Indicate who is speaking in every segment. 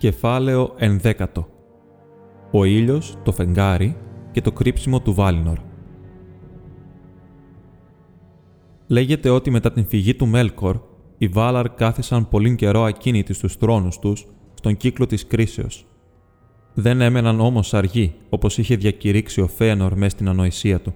Speaker 1: Κεφάλαιο ενδέκατο. Ο ήλιος, το φεγγάρι και το κρύψιμο του Βάλινορ. Λέγεται ότι μετά την φυγή του Μέλκορ, οι Βάλαρ κάθισαν πολύ καιρό ακίνητοι στους θρόνους τους, στον κύκλο της κρίσεως. Δεν έμεναν όμως αργοί, όπως είχε διακηρύξει ο Φέανορ μέσα στην ανοησία του.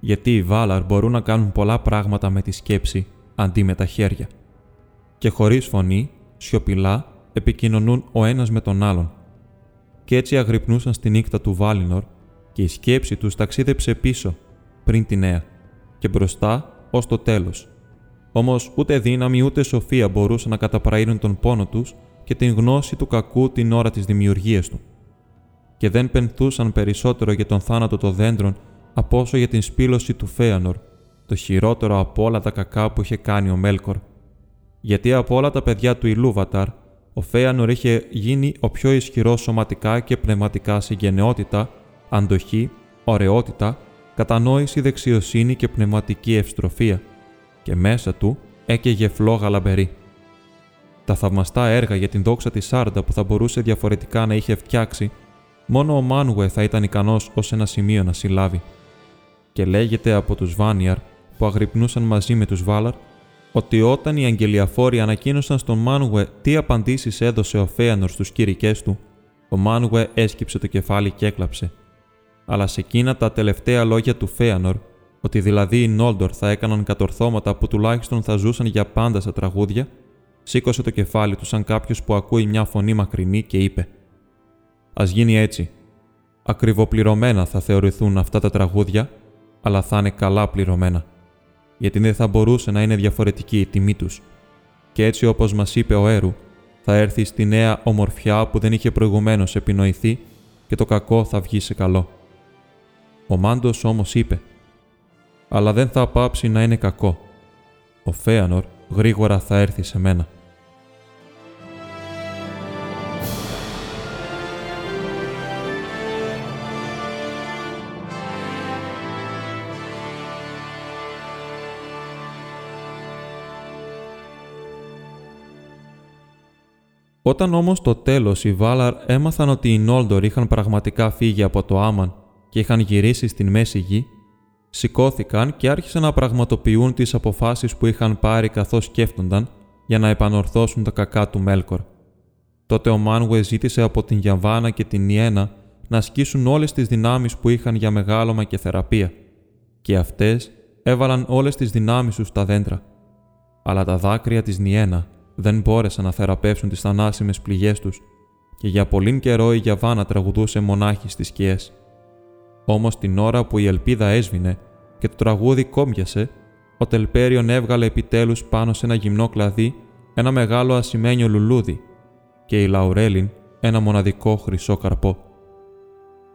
Speaker 1: Γιατί οι Βάλαρ μπορούν να κάνουν πολλά πράγματα με τη σκέψη, αντί με τα χέρια. Και χωρίς φωνή, σιωπηλά επικοινωνούν ο ένας με τον άλλον. Και έτσι αγρυπνούσαν στη νύχτα του Βάλινορ και η σκέψη τους ταξίδεψε πίσω, πριν τη νέα, και μπροστά ως το τέλος. Όμως ούτε δύναμη ούτε σοφία μπορούσαν να καταπραίνουν τον πόνο τους και την γνώση του κακού την ώρα της δημιουργίας του. Και δεν πενθούσαν περισσότερο για τον θάνατο των δέντρων από όσο για την σπήλωση του Φέανορ, το χειρότερο από όλα τα κακά που είχε κάνει ο Μέλκορ. Γιατί από όλα τα παιδιά του Ιλούβαταρ, ο Φέανορ είχε γίνει ο πιο ισχυρός σωματικά και πνευματικά σε γενναιότητα, αντοχή, ωραιότητα, κατανόηση, δεξιοσύνη και πνευματική ευστροφία, και μέσα του έκαιγε φλόγα λαμπερή. Τα θαυμαστά έργα για την δόξα της Σάρντα που θα μπορούσε διαφορετικά να είχε φτιάξει, μόνο ο Μάνουε θα ήταν ικανός ως ένα σημείο να συλλάβει. Και λέγεται από τους Βάνιαρ που αγρυπνούσαν μαζί με τους Βάλαρ ότι όταν οι αγγελιαφόροι ανακοίνωσαν στον Μάνουε τι απαντήσεις έδωσε ο Φέανορ στους κήρυκέ του, ο Μάνουε έσκυψε το κεφάλι και έκλαψε. Αλλά σε εκείνα τα τελευταία λόγια του Φέανορ, ότι δηλαδή οι Νόλντορ θα έκαναν κατορθώματα που τουλάχιστον θα ζούσαν για πάντα στα τραγούδια, σήκωσε το κεφάλι του σαν κάποιος που ακούει μια φωνή μακρινή και είπε: Α γίνει έτσι. Ακριβοπληρωμένα θα θεωρηθούν αυτά τα τραγούδια, αλλά θα είναι καλά πληρωμένα γιατί δεν θα μπορούσε να είναι διαφορετική η τιμή τους. Και έτσι όπως μας είπε ο Έρου, θα έρθει στη νέα ομορφιά που δεν είχε προηγουμένως επινοηθεί και το κακό θα βγει σε καλό. Ο Μάντος όμως είπε «Αλλά δεν θα πάψει να είναι κακό. Ο Φέανορ γρήγορα θα έρθει σε μένα». Όταν όμως το τέλος οι Βάλαρ έμαθαν ότι οι Νόλντορ είχαν πραγματικά φύγει από το Άμαν και είχαν γυρίσει στην μέση γη, σηκώθηκαν και άρχισαν να πραγματοποιούν τις αποφάσεις που είχαν πάρει καθώς σκέφτονταν για να επανορθώσουν τα κακά του Μέλκορ. Τότε ο Μάνουε ζήτησε από την Γιαβάνα και την Ιένα να ασκήσουν όλες τις δυνάμεις που είχαν για μεγάλωμα και θεραπεία, και αυτές έβαλαν όλες τις δυνάμεις τους στα δέντρα. Αλλά τα δάκρυα της Νιένα δεν μπόρεσαν να θεραπεύσουν τις θανάσιμες πληγές τους, και για πολύ καιρό η Γιαβάνα τραγουδούσε μονάχη στις σκιές. Όμως την ώρα που η ελπίδα έσβηνε και το τραγούδι κόμπιασε, ο Τελπέριον έβγαλε επιτέλους πάνω σε ένα γυμνό κλαδί ένα μεγάλο ασημένιο λουλούδι και η Λαουρέλιν ένα μοναδικό χρυσό καρπό.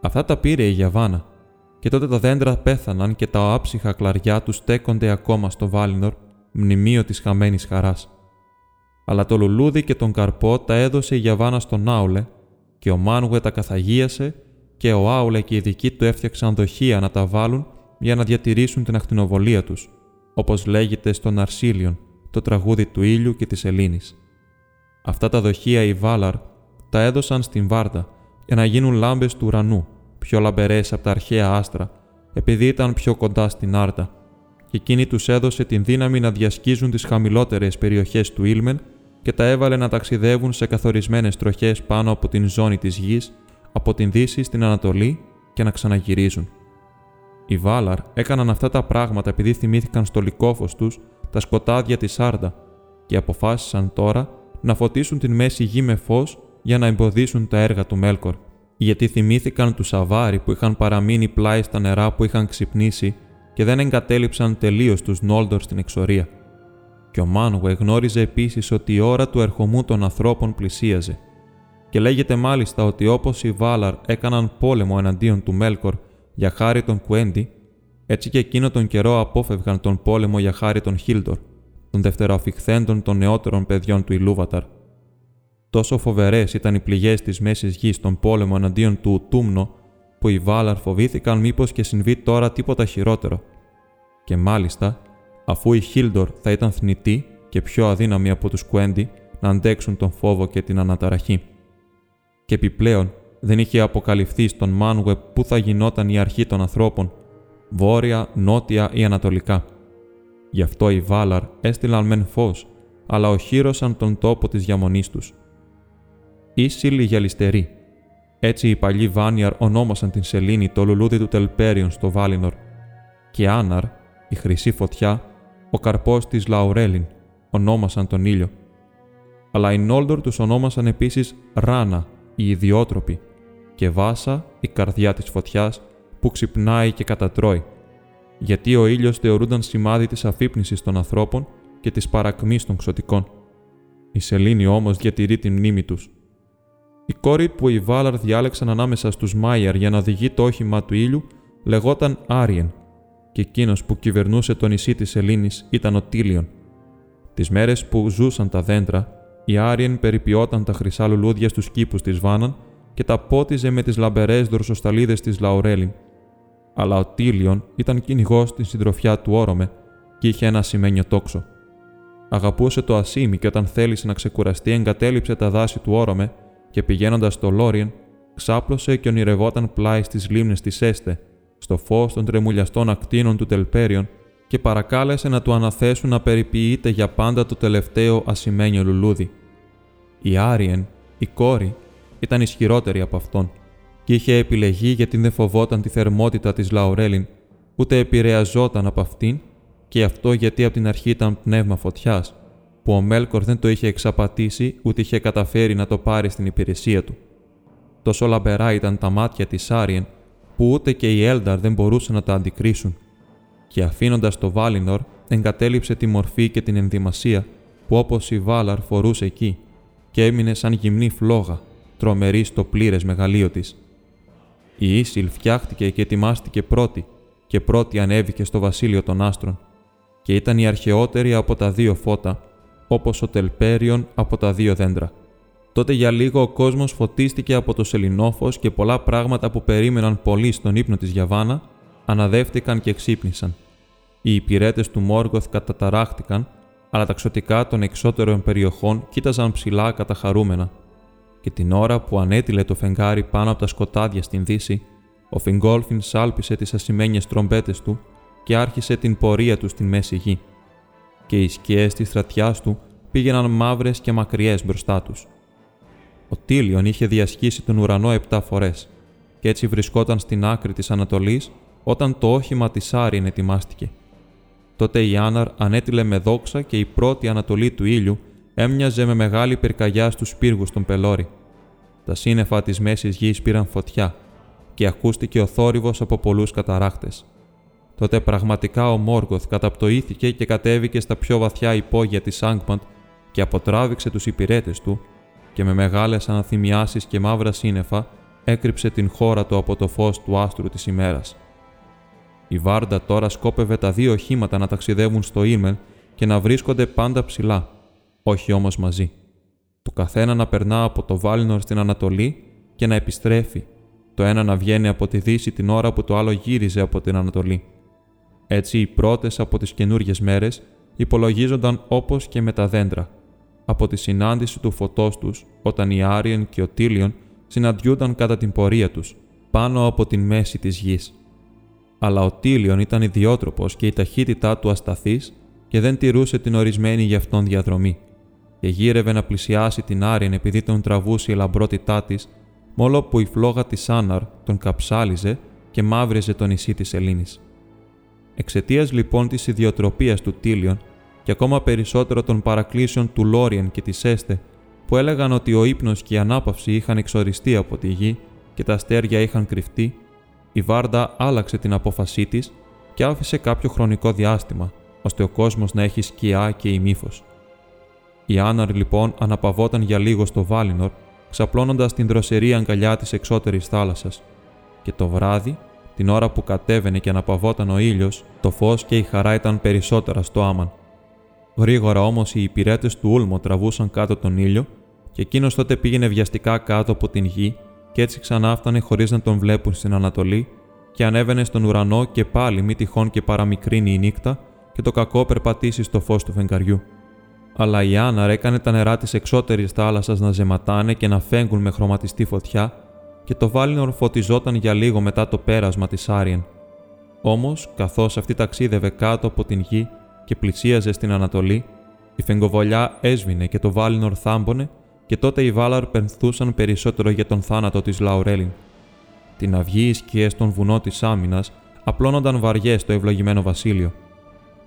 Speaker 1: Αυτά τα πήρε η Γιαβάνα, και τότε τα δέντρα πέθαναν και τα άψυχα κλαριά τους στέκονται ακόμα στο Βάλινορ, μνημείο της χαμένης χαράς αλλά το λουλούδι και τον καρπό τα έδωσε η Γιαβάνα στον Άουλε και ο Μάνουε τα καθαγίασε και ο Άουλε και οι δικοί του έφτιαξαν δοχεία να τα βάλουν για να διατηρήσουν την ακτινοβολία τους, όπως λέγεται στον Αρσίλιον, το τραγούδι του ήλιου και της Ελλήνης. Αυτά τα δοχεία οι Βάλαρ τα έδωσαν στην Βάρτα για να γίνουν λάμπες του ουρανού, πιο λαμπερές από τα αρχαία άστρα, επειδή ήταν πιο κοντά στην Άρτα, και εκείνη τους έδωσε την δύναμη να διασκίζουν τις χαμηλότερες περιοχές του Ήλμεν και τα έβαλε να ταξιδεύουν σε καθορισμένες τροχές πάνω από την ζώνη της γης, από την Δύση στην Ανατολή και να ξαναγυρίζουν. Οι Βάλαρ έκαναν αυτά τα πράγματα επειδή θυμήθηκαν στο λικόφος τους τα σκοτάδια της Σάρντα και αποφάσισαν τώρα να φωτίσουν την μέση γη με φως για να εμποδίσουν τα έργα του Μέλκορ, γιατί θυμήθηκαν τους Σαβάρι που είχαν παραμείνει πλάι στα νερά που είχαν ξυπνήσει και δεν εγκατέλειψαν τελείως τους Νόλντορ στην εξορία και ο Μάνουε γνώριζε επίσης ότι η ώρα του ερχομού των ανθρώπων πλησίαζε. και λέγεται μάλιστα ότι όπως οι Βάλαρ έκαναν πόλεμο εναντίον του Μέλκορ για χάρη των Κουέντι, έτσι και εκείνο τον καιρό απόφευγαν τον πόλεμο για χάρη των Χίλτορ, των δευτεροαφιχθέντων των νεότερων παιδιών του Ιλούβαταρ. Τόσο φοβερές ήταν οι πληγές της μέσης γης στον πόλεμο εναντίον του Τούμνο, που οι Βάλαρ φοβήθηκαν μήπως και συμβεί τώρα τίποτα χειρότερο. Και μάλιστα, αφού οι Χίλντορ θα ήταν θνητοί και πιο αδύναμοι από τους Κουέντι να αντέξουν τον φόβο και την αναταραχή. Και επιπλέον δεν είχε αποκαλυφθεί στον Μάνουε πού θα γινόταν η αρχή των ανθρώπων, βόρεια, νότια ή ανατολικά. Γι' αυτό οι Βάλαρ έστειλαν μεν φως, αλλά οχύρωσαν τον τόπο της διαμονής τους. Ήσυλοι γυαλιστεροί. Έτσι οι παλιοί Βάνιαρ ονόμασαν την σελήνη το λουλούδι του Τελπέριον στο Βάλινορ. Και Άναρ, η χρυσή φωτιά, ο καρπός της Λαουρέλιν, ονόμασαν τον ήλιο. Αλλά οι Νόλντορ τους ονόμασαν επίσης Ράνα, οι ιδιότροποι, και Βάσα, η καρδιά της φωτιάς, που ξυπνάει και κατατρώει, γιατί ο ήλιος θεωρούνταν σημάδι της αφύπνισης των ανθρώπων και της παρακμής των ξωτικών. Η σελήνη όμως διατηρεί τη μνήμη τους. Η κόρη που οι Βάλαρ διάλεξαν ανάμεσα στους Μάιαρ για να οδηγεί το όχημα του ήλιου λεγόταν Άριεν, και εκείνος που κυβερνούσε το νησί της Σελήνη ήταν ο Τίλιον. Τις μέρες που ζούσαν τα δέντρα, η Άριεν περιποιόταν τα χρυσά λουλούδια στους κήπους της Βάναν και τα πότιζε με τις λαμπερές δροσοσταλίδες της Λαουρέλιν. Αλλά ο Τίλιον ήταν κυνηγός στην συντροφιά του Όρομε και είχε ένα σημαίνιο τόξο. Αγαπούσε το Ασίμι και όταν θέλησε να ξεκουραστεί εγκατέλειψε τα δάση του Όρομε και πηγαίνοντας στο Λόριεν, ξάπλωσε και ονειρευόταν πλάι στις λίμνες της Έστε, στο φως των τρεμουλιαστών ακτίνων του Τελπέριον και παρακάλεσε να του αναθέσουν να περιποιείται για πάντα το τελευταίο ασημένιο λουλούδι. Η Άριεν, η κόρη, ήταν ισχυρότερη από αυτόν και είχε επιλεγεί γιατί δεν φοβόταν τη θερμότητα της Λαουρέλιν, ούτε επηρεαζόταν από αυτήν και αυτό γιατί από την αρχή ήταν πνεύμα φωτιάς, που ο Μέλκορ δεν το είχε εξαπατήσει ούτε είχε καταφέρει να το πάρει στην υπηρεσία του. Τόσο λαμπερά ήταν τα μάτια της Άριεν, που ούτε και οι Έλνταρ δεν μπορούσαν να τα αντικρίσουν και αφήνοντας το Βάλινορ, εγκατέλειψε τη μορφή και την ενδυμασία που όπως η Βάλαρ φορούσε εκεί και έμεινε σαν γυμνή φλόγα, τρομερή στο πλήρες μεγαλείο της. Η Ίσιλ φτιάχτηκε και ετοιμάστηκε πρώτη και πρώτη ανέβηκε στο βασίλειο των άστρων και ήταν η αρχαιότερη από τα δύο φώτα, όπως ο Τελπέριον από τα δύο δέντρα. Τότε για λίγο ο κόσμος φωτίστηκε από το σελινόφος και πολλά πράγματα που περίμεναν πολύ στον ύπνο της Γιαβάνα αναδεύτηκαν και ξύπνησαν. Οι υπηρέτες του Μόργοθ καταταράχτηκαν, αλλά τα ξωτικά των εξώτερων περιοχών κοίταζαν ψηλά καταχαρούμενα. Και την ώρα που ανέτειλε το φεγγάρι πάνω από τα σκοτάδια στην δύση, ο Φιγκόλφιν σάλπισε τις ασημένιες τρομπέτες του και άρχισε την πορεία του στην μέση γη. Και οι σκιές της στρατιάς του πήγαιναν μαύρες και μακριές μπροστά τους. Ο Τίλιον είχε διασχίσει τον ουρανό επτά φορές, και έτσι βρισκόταν στην άκρη της Ανατολής όταν το όχημα της Άριεν ετοιμάστηκε. Τότε η Άναρ ανέτειλε με δόξα και η πρώτη ανατολή του ήλιου έμοιαζε με μεγάλη πυρκαγιά στους πύργους των Πελώρη. Τα σύννεφα της μέσης γης πήραν φωτιά και ακούστηκε ο θόρυβος από πολλούς καταράκτε. Τότε πραγματικά ο Μόργοθ καταπτωήθηκε και κατέβηκε στα πιο βαθιά υπόγεια της Άγκμαντ και αποτράβηξε τους υπηρέτες του και με μεγάλες αναθυμιάσεις και μαύρα σύννεφα έκρυψε την χώρα του από το φως του άστρου της ημέρας. Η Βάρντα τώρα σκόπευε τα δύο οχήματα να ταξιδεύουν στο Ήρμελ και να βρίσκονται πάντα ψηλά, όχι όμως μαζί. Το καθένα να περνά από το Βάλινορ στην Ανατολή και να επιστρέφει, το ένα να βγαίνει από τη Δύση την ώρα που το άλλο γύριζε από την Ανατολή. Έτσι οι πρώτες από τις καινούριε μέρες υπολογίζονταν όπως και με τα δέντρα, από τη συνάντηση του φωτός τους όταν οι Άριεν και ο Τίλιον συναντιούνταν κατά την πορεία τους, πάνω από την μέση της γης αλλά ο Τίλιον ήταν ιδιότροπος και η ταχύτητά του ασταθής και δεν τηρούσε την ορισμένη για αυτόν διαδρομή, και γύρευε να πλησιάσει την Άριεν επειδή τον τραβούσε η λαμπρότητά της, μόλο που η φλόγα της Άναρ τον καψάλιζε και μαύριζε το νησί της Ελλήνης. Εξαιτίας λοιπόν της ιδιοτροπίας του Τίλιον και ακόμα περισσότερο των παρακλήσεων του Λόριεν και της Έστε, που έλεγαν ότι ο ύπνος και η ανάπαυση είχαν εξοριστεί από τη γη και τα αστέρια είχαν κρυφτεί, η Βάρντα άλλαξε την απόφασή της και άφησε κάποιο χρονικό διάστημα, ώστε ο κόσμος να έχει σκιά και ημίφος. Η Άναρ λοιπόν αναπαυόταν για λίγο στο Βάλινορ, ξαπλώνοντας την δροσερή αγκαλιά της εξώτερης θάλασσας. Και το βράδυ, την ώρα που κατέβαινε και αναπαυόταν ο ήλιος, το φως και η χαρά ήταν περισσότερα στο άμαν. Γρήγορα όμως οι υπηρέτες του Ούλμο τραβούσαν κάτω τον ήλιο και εκείνος τότε πήγαινε βιαστικά κάτω από την γη και έτσι ξανά φτανε χωρίς να τον βλέπουν στην Ανατολή και ανέβαινε στον ουρανό και πάλι μη τυχόν και παραμικρύνει η νύχτα και το κακό περπατήσει στο φως του φεγγαριού. Αλλά η Άναρ έκανε τα νερά της εξώτερης θάλασσας να ζεματάνε και να φέγγουν με χρωματιστή φωτιά και το Βάλινορ φωτιζόταν για λίγο μετά το πέρασμα της Άριεν. Όμως, καθώς αυτή ταξίδευε κάτω από την γη και πλησίαζε στην Ανατολή, η φεγγοβολιά έσβηνε και το Βάλινορ θάμπονε και τότε οι Βάλαρ πενθούσαν περισσότερο για τον θάνατο της Λαουρέλιν. Την αυγή οι σκιέ των βουνών της άμυνας απλώνονταν βαριές στο ευλογημένο βασίλειο.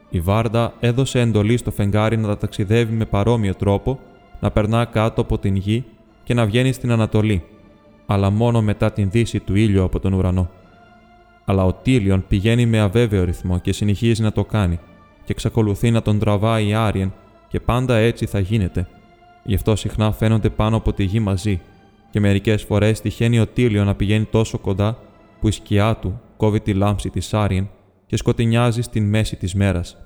Speaker 1: Η Βάρντα έδωσε εντολή στο φεγγάρι να τα ταξιδεύει με παρόμοιο τρόπο, να περνά κάτω από την γη και να βγαίνει στην Ανατολή, αλλά μόνο μετά την δύση του ήλιου από τον ουρανό. Αλλά ο Τίλιον πηγαίνει με αβέβαιο ρυθμό και συνεχίζει να το κάνει, και εξακολουθεί να τον τραβάει η Άριεν, και πάντα έτσι θα γίνεται. Γι' αυτό συχνά φαίνονται πάνω από τη γη μαζί, και μερικές φορές τυχαίνει ο Τίλιο να πηγαίνει τόσο κοντά που η σκιά του κόβει τη λάμψη της Άριεν και σκοτεινιάζει στην μέση της μέρας.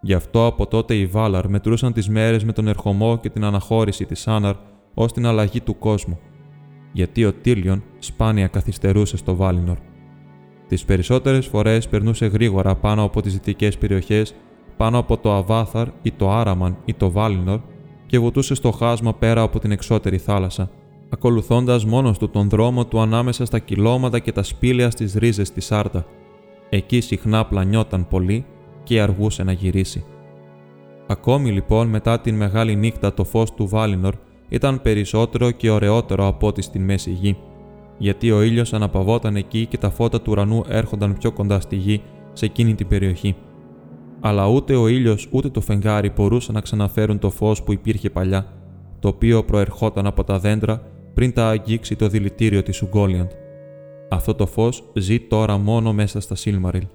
Speaker 1: Γι' αυτό από τότε οι Βάλαρ μετρούσαν τις μέρες με τον ερχομό και την αναχώρηση της Άναρ ως την αλλαγή του κόσμου, γιατί ο Τίλιον σπάνια καθυστερούσε στο Βάλινορ. Τις περισσότερες φορές περνούσε γρήγορα πάνω από τις δυτικές περιοχές, πάνω από το Αβάθαρ ή το Άραμαν ή το Βάλινορ και βουτούσε στο χάσμα πέρα από την εξώτερη θάλασσα, ακολουθώντας μόνος του τον δρόμο του ανάμεσα στα κυλώματα και τα σπήλαια στις ρίζες της Άρτα. Εκεί συχνά πλανιόταν πολύ και αργούσε να γυρίσει. Ακόμη λοιπόν μετά την μεγάλη νύχτα το φως του Βάλινορ ήταν περισσότερο και ωραιότερο από ό,τι στην μέση γη, γιατί ο ήλιος αναπαυόταν εκεί και τα φώτα του ουρανού έρχονταν πιο κοντά στη γη σε εκείνη την περιοχή. Αλλά ούτε ο ήλιος ούτε το φεγγάρι μπορούσαν να ξαναφέρουν το φως που υπήρχε παλιά, το οποίο προερχόταν από τα δέντρα πριν τα αγγίξει το δηλητήριο της Ουγκόλιαντ. Αυτό το φως ζει τώρα μόνο μέσα στα Σίλμαριλ.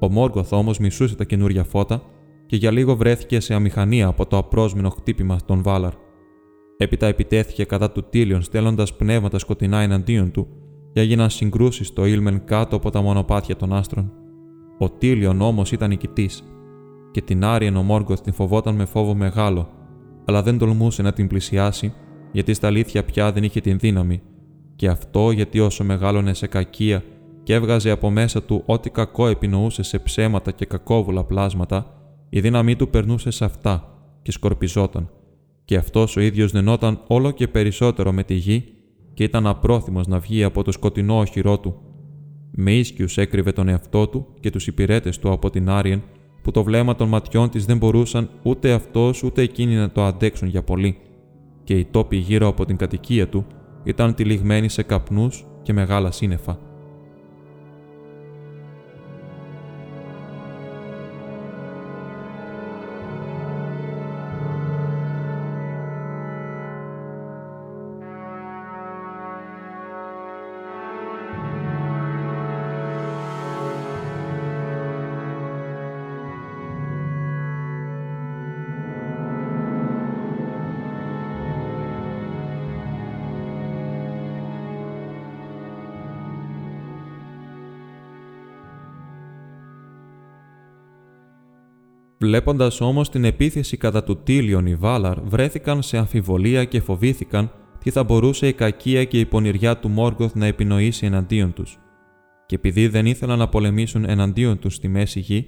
Speaker 1: Ο Μόργκοθ όμως μισούσε τα καινούρια φώτα και για λίγο βρέθηκε σε αμηχανία από το απρόσμενο χτύπημα των Βάλαρ. Έπειτα επιτέθηκε κατά του Τίλιον στέλνοντας πνεύματα σκοτεινά εναντίον του και έγιναν συγκρούσεις στο Ήλμεν κάτω από τα μονοπάτια των άστρων. Ο Τίλιον όμως ήταν νικητής, και την Άριεν ο Μόργκοθ την φοβόταν με φόβο μεγάλο, αλλά δεν τολμούσε να την πλησιάσει γιατί στα αλήθεια πια δεν είχε την δύναμη, και αυτό γιατί όσο μεγάλωνε σε κακία και έβγαζε από μέσα του ό,τι κακό επινοούσε σε ψέματα και κακόβουλα πλάσματα, η δύναμή του περνούσε σε αυτά και σκορπιζόταν, και αυτός ο ίδιος δενόταν όλο και περισσότερο με τη γη και ήταν απρόθυμος να βγει από το σκοτεινό οχυρό του. Με ίσκιους έκρυβε τον εαυτό του και τους υπηρέτες του από την Άριεν, που το βλέμμα των ματιών της δεν μπορούσαν ούτε αυτός ούτε εκείνοι να το αντέξουν για πολύ, και οι τόποι γύρω από την κατοικία του ήταν τυλιγμένοι σε καπνούς και μεγάλα σύννεφα. Βλέποντας όμως την επίθεση κατά του Τίλιον οι Βάλαρ βρέθηκαν σε αμφιβολία και φοβήθηκαν τι θα μπορούσε η κακία και η πονηριά του Μόργκοθ να επινοήσει εναντίον τους. Και επειδή δεν ήθελαν να πολεμήσουν εναντίον τους στη μέση γη,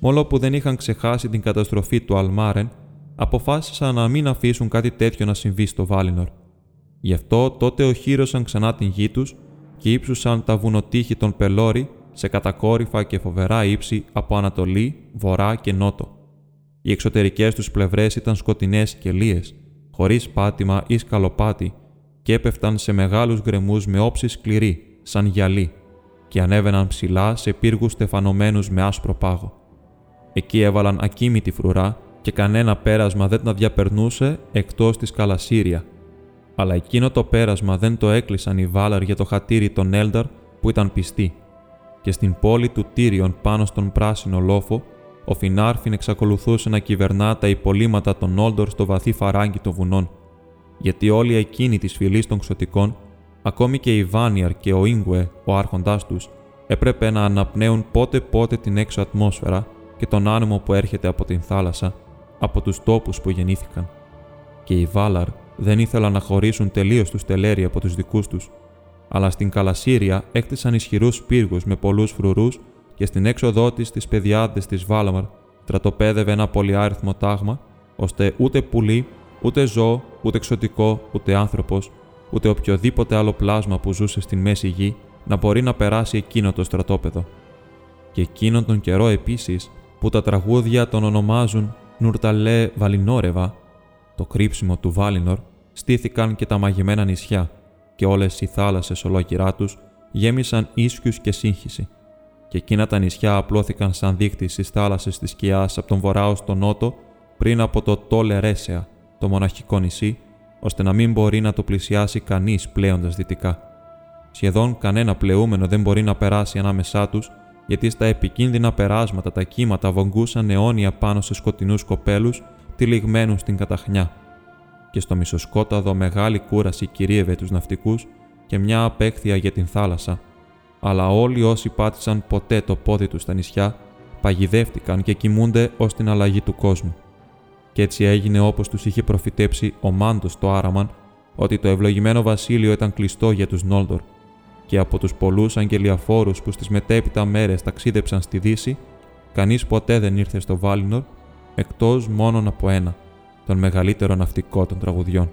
Speaker 1: μόνο που δεν είχαν ξεχάσει την καταστροφή του Αλμάρεν, αποφάσισαν να μην αφήσουν κάτι τέτοιο να συμβεί στο Βάλινορ. Γι' αυτό τότε οχύρωσαν ξανά την γη τους και ύψουσαν τα βουνοτύχη των Πελόρι σε κατακόρυφα και φοβερά ύψη από Ανατολή, Βορρά και Νότο. Οι εξωτερικές τους πλευρές ήταν σκοτεινές και λίες, χωρίς πάτημα ή σκαλοπάτι και έπεφταν σε μεγάλους γκρεμούς με όψη σκληρή, σαν γυαλί, και ανέβαιναν ψηλά σε πύργους στεφανωμένους με άσπρο πάγο. Εκεί έβαλαν ακίμητη φρουρά και κανένα πέρασμα δεν τα διαπερνούσε εκτός της Καλασύρια. Αλλά εκείνο το πέρασμα δεν το έκλεισαν οι Βάλαρ για το χατήρι των Έλνταρ που ήταν πιστοί και στην πόλη του Τύριον πάνω στον πράσινο λόφο, ο Φινάρφιν εξακολουθούσε να κυβερνά τα υπολείμματα των Όλντορ στο βαθύ φαράγγι των βουνών. γιατί όλοι εκείνοι της φυλής των ξωτικών, ακόμη και η Βάνιαρ και ο Ίγουε, ο άρχοντάς τους, έπρεπε να αναπνέουν πότε-πότε την έξω ατμόσφαιρα και τον άνεμο που έρχεται από την θάλασσα, από τους τόπους που γεννήθηκαν. Και οι Βάλαρ δεν ήθελαν να χωρίσουν τελείως τους τελέρι από τους δικούς τους, αλλά στην Καλασύρια έκτισαν ισχυρούς πύργους με πολλούς φρουρούς και στην έξοδό της στις παιδιάδε της Βάλαμαρ στρατοπέδευε ένα πολυάριθμο τάγμα, ώστε ούτε πουλί, ούτε ζώο, ούτε εξωτικό, ούτε άνθρωπος, ούτε οποιοδήποτε άλλο πλάσμα που ζούσε στην μέση γη να μπορεί να περάσει εκείνο το στρατόπεδο. Και εκείνον τον καιρό επίσης που τα τραγούδια τον ονομάζουν Νουρταλέ Βαλινόρεβα, το κρύψιμο του Βάλινορ, στήθηκαν και τα μαγεμένα νησιά, και όλες οι θάλασσες ολόκληρά τους γέμισαν ίσιους και σύγχυση. Και εκείνα τα νησιά απλώθηκαν σαν δείχτη στις θάλασσες της σκιάς από τον βορρά ως τον νότο, πριν από το Τόλε Ρέσεα, το μοναχικό νησί, ώστε να μην μπορεί να το πλησιάσει κανείς πλέοντας δυτικά. Σχεδόν κανένα πλεούμενο δεν μπορεί να περάσει ανάμεσά τους, γιατί στα επικίνδυνα περάσματα τα κύματα βογγούσαν αιώνια πάνω σε σκοτεινούς κοπέλους, τυλιγμένους στην καταχνιά και στο μισοσκόταδο μεγάλη κούραση κυρίευε τους ναυτικούς και μια απέχθεια για την θάλασσα, αλλά όλοι όσοι πάτησαν ποτέ το πόδι τους στα νησιά παγιδεύτηκαν και κοιμούνται ως την αλλαγή του κόσμου. Κι έτσι έγινε όπως τους είχε προφητέψει ο Μάντος το Άραμαν ότι το ευλογημένο βασίλειο ήταν κλειστό για τους Νόλδορ και από τους πολλούς αγγελιαφόρους που στις μετέπειτα μέρες ταξίδεψαν στη Δύση, κανείς ποτέ δεν ήρθε στο Βάλινορ εκτός μόνον από ένα, τον μεγαλύτερο ναυτικό των τραγουδιών.